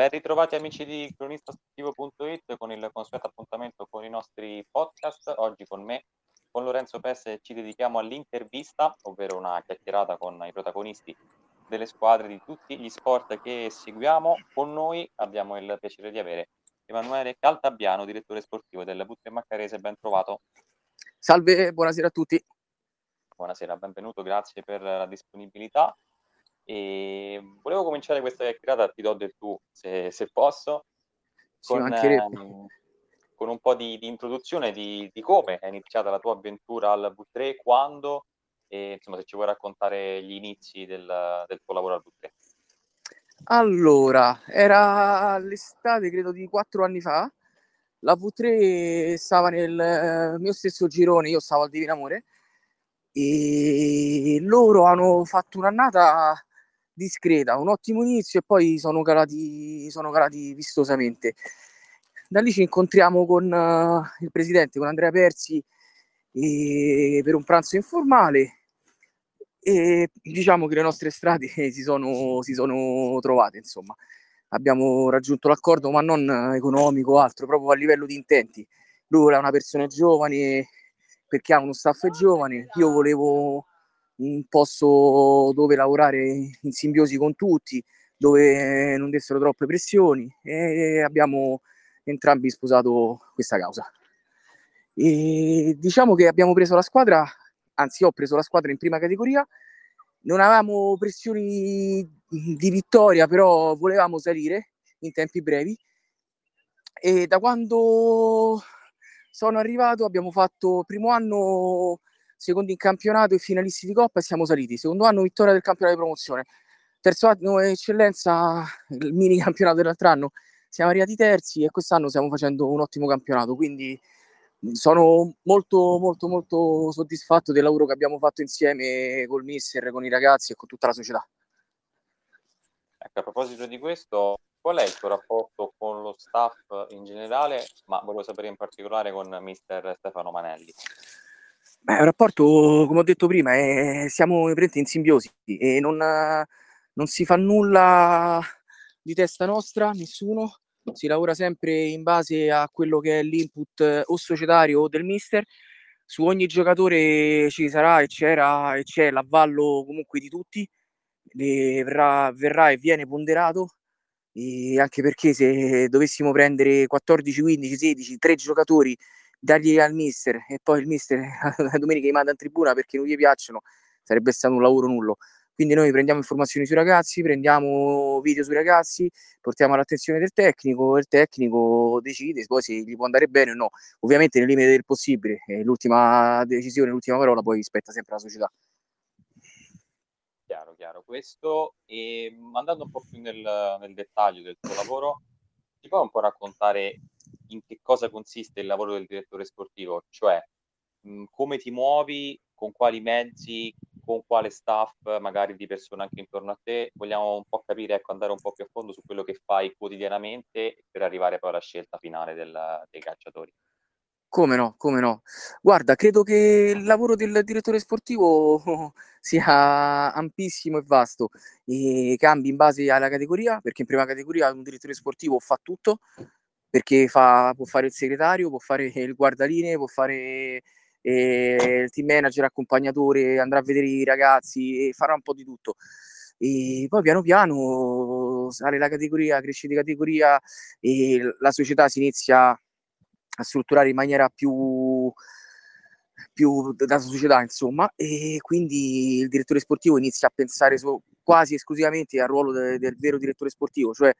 Ben ritrovati amici di cronistasportivo.it con il consueto appuntamento con i nostri podcast. Oggi con me, con Lorenzo Pesse, ci dedichiamo all'intervista, ovvero una chiacchierata con i protagonisti delle squadre di tutti gli sport che seguiamo. Con noi abbiamo il piacere di avere Emanuele Caltabiano, direttore sportivo del Butte Maccarese. Ben trovato. Salve, buonasera a tutti. Buonasera, benvenuto, grazie per la disponibilità. E volevo cominciare questa chiacchierata, ti do del tu se, se posso, con, ehm, con, un po' di, di introduzione di, di, come è iniziata la tua avventura al V3, quando e insomma se ci vuoi raccontare gli inizi del, del tuo lavoro al V3. Allora, era l'estate credo di quattro anni fa, la V3 stava nel mio stesso girone, io stavo al Divino Amore e loro hanno fatto un'annata discreta, un ottimo inizio e poi sono calati, sono calati vistosamente. Da lì ci incontriamo con uh, il presidente, con Andrea Persi, e, per un pranzo informale e diciamo che le nostre strade si sono, si sono trovate, insomma. Abbiamo raggiunto l'accordo, ma non economico altro, proprio a livello di intenti. Lui è una persona giovane perché ha uno staff giovane, io volevo un posto dove lavorare in simbiosi con tutti, dove non dessero troppe pressioni e abbiamo entrambi sposato questa causa. E diciamo che abbiamo preso la squadra, anzi ho preso la squadra in prima categoria, non avevamo pressioni di vittoria, però volevamo salire in tempi brevi e da quando sono arrivato abbiamo fatto primo anno secondo in campionato e finalisti di Coppa siamo saliti. Secondo anno vittoria del campionato di promozione. Terzo anno eccellenza, il mini campionato dell'altro anno. Siamo arrivati terzi e quest'anno stiamo facendo un ottimo campionato, quindi sono molto molto molto soddisfatto del lavoro che abbiamo fatto insieme col mister, con i ragazzi e con tutta la società. Ecco, a proposito di questo, qual è il tuo rapporto con lo staff in generale, ma volevo sapere in particolare con mister Stefano Manelli? Beh, un rapporto, come ho detto prima, è, siamo in simbiosi e non, non si fa nulla di testa nostra, nessuno, si lavora sempre in base a quello che è l'input o societario o del mister. Su ogni giocatore ci sarà e c'era e c'è l'avvallo comunque di tutti, verrà, verrà e viene ponderato. E anche perché se dovessimo prendere 14, 15, 16, 3 giocatori dargli al mister e poi il mister la domenica li manda in tribuna perché non gli piacciono, sarebbe stato un lavoro nullo. Quindi noi prendiamo informazioni sui ragazzi, prendiamo video sui ragazzi, portiamo all'attenzione del tecnico il tecnico decide poi se gli può andare bene o no. Ovviamente nel limite del possibile, l'ultima decisione, l'ultima parola poi spetta sempre alla società. Chiaro, chiaro. Questo e andando un po' più nel, nel dettaglio del tuo lavoro, ti puoi un po' raccontare in che cosa consiste il lavoro del direttore sportivo, cioè mh, come ti muovi, con quali mezzi, con quale staff, magari di persone anche intorno a te. Vogliamo un po' capire, ecco, andare un po' più a fondo su quello che fai quotidianamente per arrivare poi alla scelta finale del, dei calciatori. Come no, come no. Guarda, credo che il lavoro del direttore sportivo sia ampissimo e vasto e cambi in base alla categoria, perché in prima categoria un direttore sportivo fa tutto, perché fa, può fare il segretario, può fare il guardaline, può fare eh, il team manager, accompagnatore, andrà a vedere i ragazzi e farà un po' di tutto. E poi piano piano sale la categoria, cresce di categoria e la società si inizia a strutturare in maniera più, più da società, insomma, e quindi il direttore sportivo inizia a pensare so, quasi esclusivamente al ruolo de, del vero direttore sportivo, cioè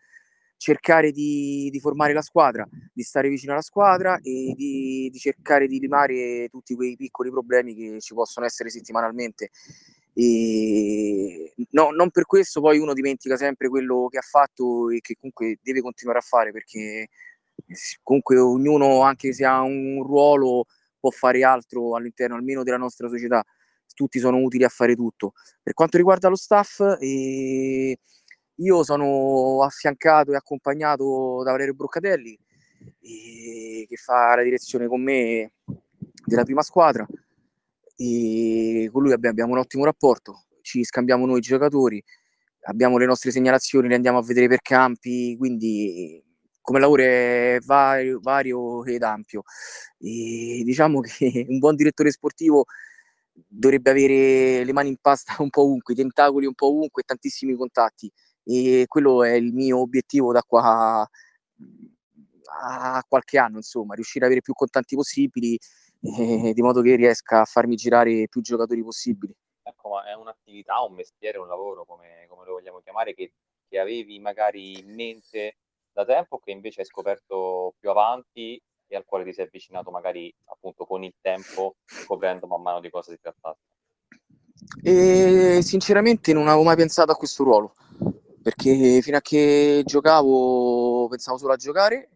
cercare di, di, formare la squadra, di stare vicino alla squadra e di, di, cercare di limare tutti quei piccoli problemi che ci possono essere settimanalmente. E no, non per questo poi uno dimentica sempre quello che ha fatto e che comunque deve continuare a fare perché comunque ognuno anche se ha un ruolo può fare altro all'interno almeno della nostra società tutti sono utili a fare tutto per quanto riguarda lo staff eh, io sono affiancato e accompagnato da Valerio Broccatelli, eh, che fa la direzione con me della prima squadra. E con lui abbiamo un ottimo rapporto, ci scambiamo noi giocatori, abbiamo le nostre segnalazioni, le andiamo a vedere per campi, quindi come lavoro è vario, vario ed ampio. E diciamo che un buon direttore sportivo dovrebbe avere le mani in pasta un po' ovunque, i tentacoli un po' ovunque, tantissimi contatti e quello è il mio obiettivo da qua a qualche anno, insomma, riuscire ad avere più contatti possibili eh, di modo che riesca a farmi girare più giocatori possibili. Ecco, ma è un'attività, un mestiere, un lavoro, come, come lo vogliamo chiamare, che, che avevi magari in mente da tempo, che invece hai scoperto più avanti e al quale ti sei avvicinato magari appunto con il tempo, scoprendo man mano di cosa si trattasse? E sinceramente non avevo mai pensato a questo ruolo, perché fino a che giocavo pensavo solo a giocare.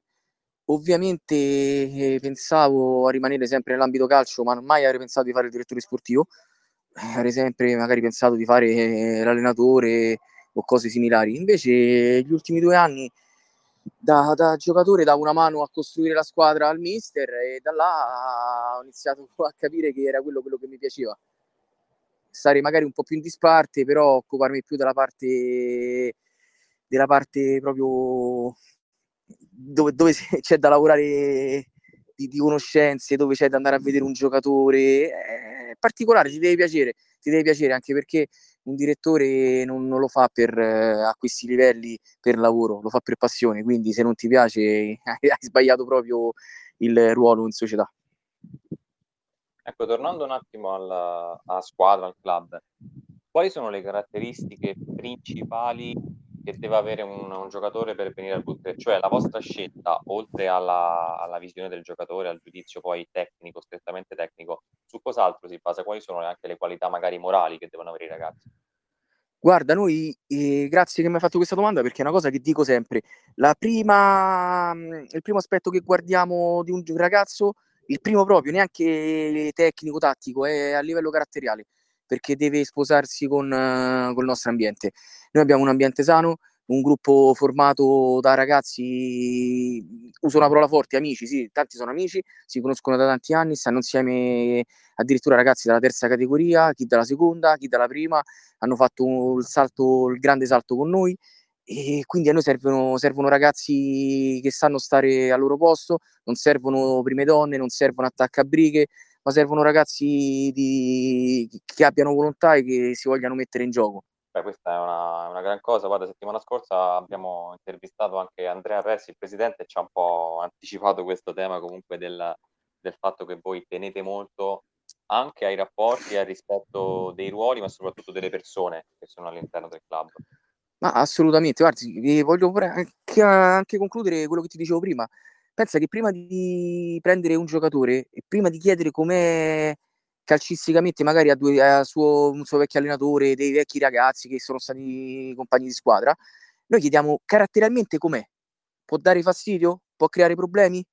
Ovviamente eh, pensavo a rimanere sempre nell'ambito calcio, ma mai avrei pensato di fare il direttore sportivo. Eh, avrei sempre magari pensato di fare l'allenatore o cose similari. Invece, gli ultimi due anni da, da, giocatore davo una mano a costruire la squadra al mister e da là ho iniziato a capire che era quello, quello che mi piaceva. Stare magari un po' più in disparte, però occuparmi più della parte, della parte proprio dove, dove c'è da lavorare di, di, conoscenze, dove c'è da andare a vedere un giocatore. È particolare, ti deve piacere, ti deve piacere anche perché un direttore non, non lo fa per, eh, a questi livelli per lavoro, lo fa per passione, quindi se non ti piace hai, hai sbagliato proprio il ruolo in società. Ecco, tornando un attimo alla, alla squadra, al club, quali sono le caratteristiche principali che deve avere un, un giocatore per venire al Butre? Cioè la vostra scelta, oltre alla, alla, visione del giocatore, al giudizio poi tecnico, strettamente tecnico, su cos'altro si basa? Quali sono anche le qualità magari morali che devono avere i ragazzi? Guarda, noi, eh, grazie che mi hai fatto questa domanda perché è una cosa che dico sempre. Prima, mm, il primo aspetto che guardiamo di un ragazzo, il primo proprio, neanche tecnico-tattico, è a livello caratteriale, perché deve sposarsi con uh, col nostro ambiente. Noi abbiamo un ambiente sano, un gruppo formato da ragazzi, uso una parola forte, amici, sì, tanti sono amici, si conoscono da tanti anni, stanno insieme addirittura ragazzi dalla terza categoria, chi dalla seconda, chi dalla prima, hanno fatto il, salto, il grande salto con noi e quindi a noi servono, servono ragazzi che sanno stare al loro posto, non servono prime donne, non servono attaccabrighe, ma servono ragazzi di, che abbiano volontà e che si vogliano mettere in gioco. Beh, questa è una, una gran cosa. Guarda, settimana scorsa abbiamo intervistato anche Andrea Persi, il presidente, e ci ha un po' anticipato questo tema comunque del, del fatto che voi tenete molto anche ai rapporti e al rispetto dei ruoli, ma soprattutto delle persone che sono all'interno del club. Ma assolutamente, guardi, voglio anche, anche concludere quello che ti dicevo prima. Pensa che prima di prendere un giocatore e prima di chiedere com'è calcisticamente magari a, due, a suo, un suo vecchio allenatore, dei vecchi ragazzi che sono stati compagni di squadra, noi chiediamo caratterialmente com'è. Può dare fastidio? Può creare problemi?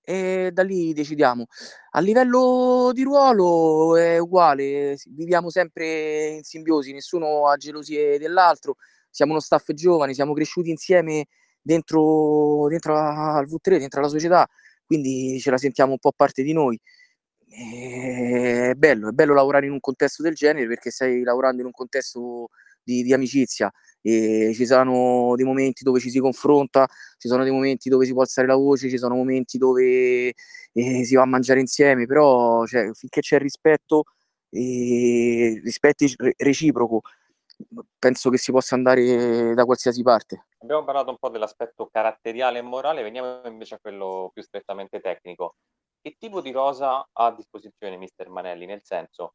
E da lì decidiamo. A livello di ruolo è uguale, viviamo sempre in simbiosi, nessuno ha gelosie dell'altro, siamo uno staff giovane, siamo cresciuti insieme dentro, dentro al V3, dentro alla società, quindi ce la sentiamo un po' parte di noi. È bello, è bello lavorare in un contesto del genere perché stai lavorando in un contesto di, di amicizia e ci sono dei momenti dove ci si confronta, ci sono dei momenti dove si può alzare la voce, ci sono momenti dove eh, si va a mangiare insieme, però cioè, finché c'è rispetto, eh, rispetto reciproco, penso che si possa andare da qualsiasi parte. Abbiamo parlato un po' dell'aspetto caratteriale e morale, veniamo invece a quello più strettamente tecnico che tipo di rosa ha a disposizione mister Manelli? Nel senso,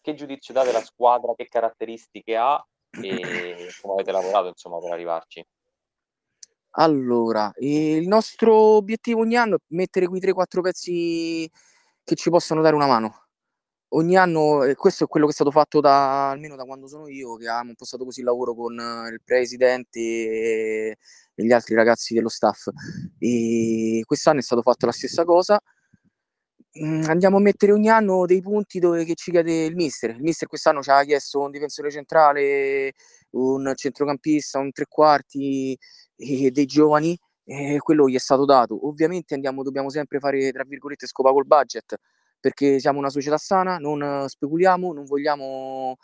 che giudizio dà della squadra, che caratteristiche ha e come avete lavorato insomma per arrivarci? Allora, il nostro obiettivo ogni anno è mettere quei 3-4 pezzi che ci possano dare una mano. Ogni anno, e questo è quello che è stato fatto da, almeno da quando sono io, che abbiamo impostato così il lavoro con il presidente e, gli altri ragazzi dello staff. E quest'anno è stato fatto la stessa cosa Mm, andiamo a mettere ogni anno dei punti dove ci chiede il mister. Il mister quest'anno ci ha chiesto un difensore centrale, un centrocampista, un tre quarti e dei giovani e quello gli è stato dato. Ovviamente andiamo, dobbiamo sempre fare tra virgolette scopa col budget perché siamo una società sana, non speculiamo, non vogliamo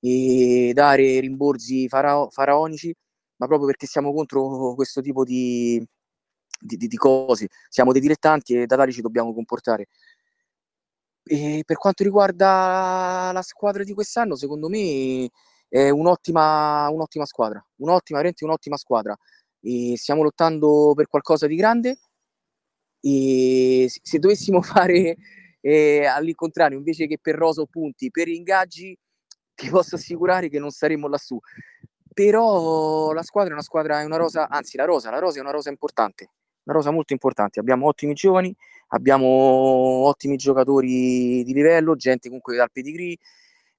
e dare rimborsi farao- faraonici, ma proprio perché siamo contro questo tipo di, di, di, di cose. Siamo dei dilettanti e da tali ci dobbiamo comportare. E per quanto riguarda la squadra di quest'anno, secondo me è un'ottima, un'ottima squadra, un'ottima, veramente un'ottima squadra. E stiamo lottando per qualcosa di grande e se dovessimo fare eh, all'incontrario, invece che per rosa o punti, per ingaggi, ti posso assicurare che non saremmo lassù. Però la squadra è una squadra, è una rosa, anzi la rosa, la rosa è una rosa importante, una rosa molto importante. Abbiamo ottimi giovani, abbiamo ottimi giocatori di livello, gente comunque dal pedigree,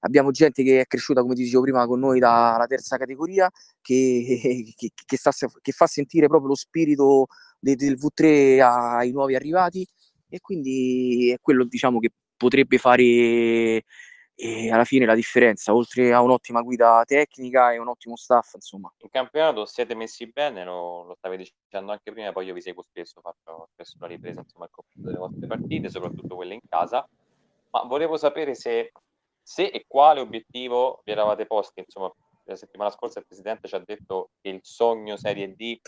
abbiamo gente che è cresciuta, come ti dicevo prima, con noi dalla terza categoria, che, che, che, sta, che fa sentire proprio lo spirito de, del V3 ai nuovi arrivati e quindi è quello diciamo, che potrebbe fare alla fine la differenza, oltre a un'ottima guida tecnica e un ottimo staff, insomma. In campionato siete messi bene, lo, lo stavi dicendo anche prima, poi io vi seguo spesso, faccio spesso una ripresa, insomma, il delle vostre partite, soprattutto quelle in casa, ma volevo sapere se, se e quale obiettivo vi eravate posti, insomma, la settimana scorsa il Presidente ci ha detto che il sogno Serie D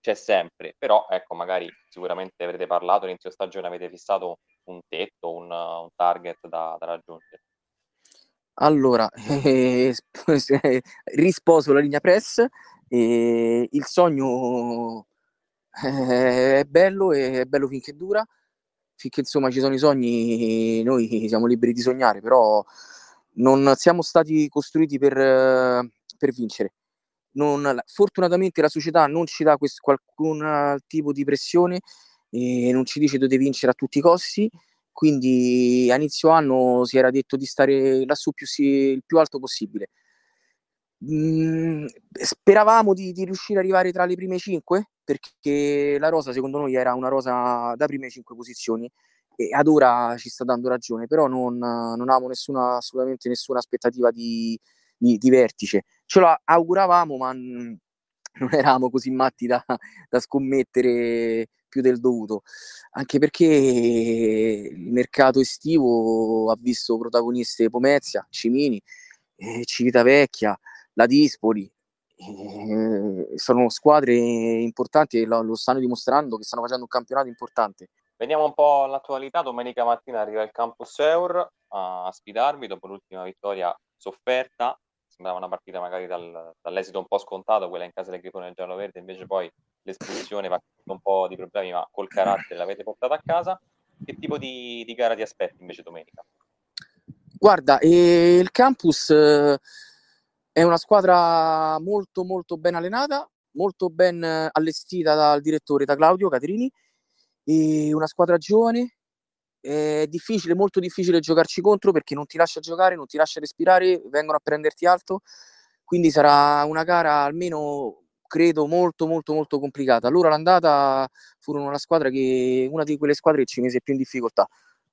c'è sempre, però ecco, magari sicuramente avrete parlato, all'inizio stagione avete fissato un tetto, un, un target da, da raggiungere. Allora, eh, risposo la linea press, eh, il sogno eh, è bello e è bello finché dura, finché insomma ci sono i sogni noi siamo liberi di sognare, però non siamo stati costruiti per, per vincere. Non, fortunatamente la società non ci dà questo, qualcun tipo di pressione e non ci dice dove vincere a tutti i costi quindi a inizio anno si era detto di stare lassù più, il più alto possibile. Mm, speravamo di, di, riuscire ad arrivare tra le prime cinque perché la rosa secondo noi era una rosa da prime cinque posizioni e ad ora ci sta dando ragione però non, non avevamo nessuna, assolutamente nessuna aspettativa di, di, di vertice ce lo auguravamo ma non eravamo così matti da, da scommettere più del dovuto, anche perché il mercato estivo ha visto protagoniste Pomezia, Cimini, eh, Civitavecchia, la Dispoli, eh, sono squadre importanti e lo, lo, stanno dimostrando che stanno facendo un campionato importante. Veniamo un po' all'attualità, domenica mattina arriva il Campus Eur a sfidarvi dopo l'ultima vittoria sofferta sembrava una partita magari dal, dall'esito un po' scontato, quella in casa del Grifone giallo-verde, invece poi l'espulsione va un po' di problemi, ma col carattere l'avete portata a casa. Che tipo di, di gara ti aspetti invece domenica? Guarda, eh, il campus eh, è una squadra molto molto ben allenata, molto ben allestita dal direttore, da Claudio Caterini, e una squadra giovane, è difficile, molto difficile giocarci contro perché non ti lascia giocare, non ti lascia respirare, vengono a prenderti alto, quindi sarà una gara almeno credo molto molto molto complicata. Loro l'andata furono la squadra che una di quelle squadre che ci mise più in difficoltà.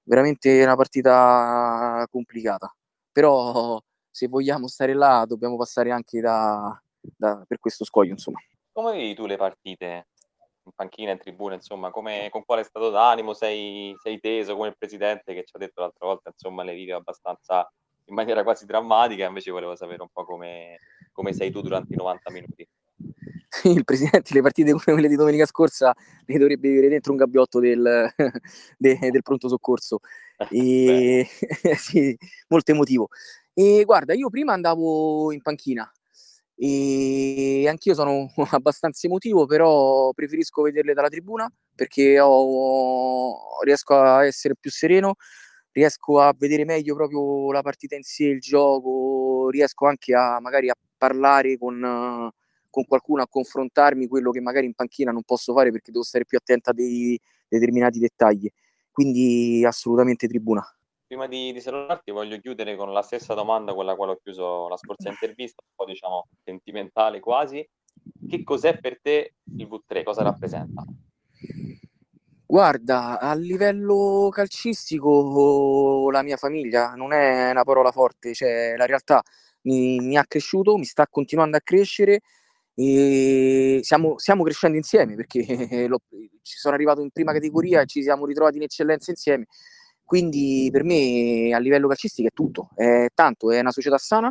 Veramente una partita complicata. Però se vogliamo stare là dobbiamo passare anche da, da, per questo scoglio, insomma. Come vedi tu le partite in panchina, in tribuna, insomma, come, con quale stato d'animo sei, sei teso come il presidente che ci ha detto l'altra volta, insomma, le vive abbastanza in maniera quasi drammatica, invece volevo sapere un po' come, come sei tu durante i 90 minuti. il presidente le partite come quelle di domenica scorsa le dovrebbe vivere dentro un gabbiotto del, de, del pronto soccorso. E, sì, molto emotivo. E guarda, io prima andavo in panchina, e anch'io sono abbastanza emotivo, però preferisco vederle dalla tribuna perché ho, riesco a essere più sereno, riesco a vedere meglio proprio la partita in sé, il gioco, riesco anche a magari a parlare con, con qualcuno, a confrontarmi quello che magari in panchina non posso fare perché devo stare più attenta a dei determinati dettagli. Quindi assolutamente tribuna prima di, di salutarti voglio chiudere con la stessa domanda con la quale ho chiuso la scorsa intervista, un po' diciamo sentimentale quasi. Che cos'è per te il V3? Cosa rappresenta? Guarda, a livello calcistico la mia famiglia non è una parola forte, cioè la realtà mi, mi ha cresciuto, mi sta continuando a crescere e siamo, stiamo crescendo insieme perché ci sono arrivato in prima categoria e ci siamo ritrovati in eccellenza insieme quindi per me a livello calcistico è tutto, è tanto, è una società sana,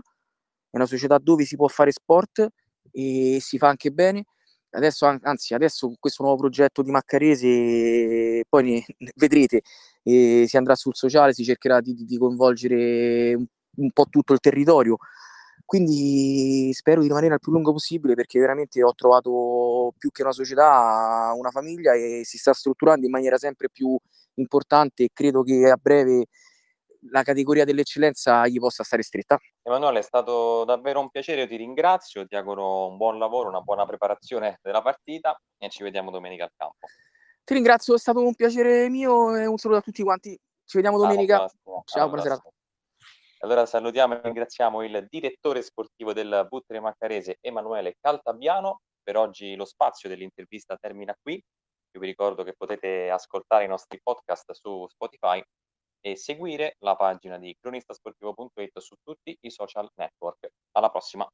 è una società dove si può fare sport e si fa anche bene. Adesso, anzi, adesso questo nuovo progetto di Maccarese, poi ne, vedrete, eh, si andrà sul sociale, si cercherà di, di coinvolgere un, un po' tutto il territorio. Quindi spero di rimanere al più lungo possibile perché veramente ho trovato più che una società, una famiglia e si sta strutturando in maniera sempre più importante e credo che a breve la categoria dell'eccellenza gli possa stare stretta. Emanuele, è stato davvero un piacere, io ti ringrazio, ti auguro un buon lavoro, una buona preparazione della partita e ci vediamo domenica al campo. Ti ringrazio, è stato un piacere mio e un saluto a tutti quanti. Ci vediamo domenica. Ciao, buonasera. Allora salutiamo e ringraziamo il direttore sportivo del Buttere Maccarese, Emanuele Caltabiano. Per oggi lo spazio dell'intervista termina qui. Io vi ricordo che potete ascoltare i nostri podcast su Spotify e seguire la pagina di cronistasportivo.it su tutti i social network. Alla prossima!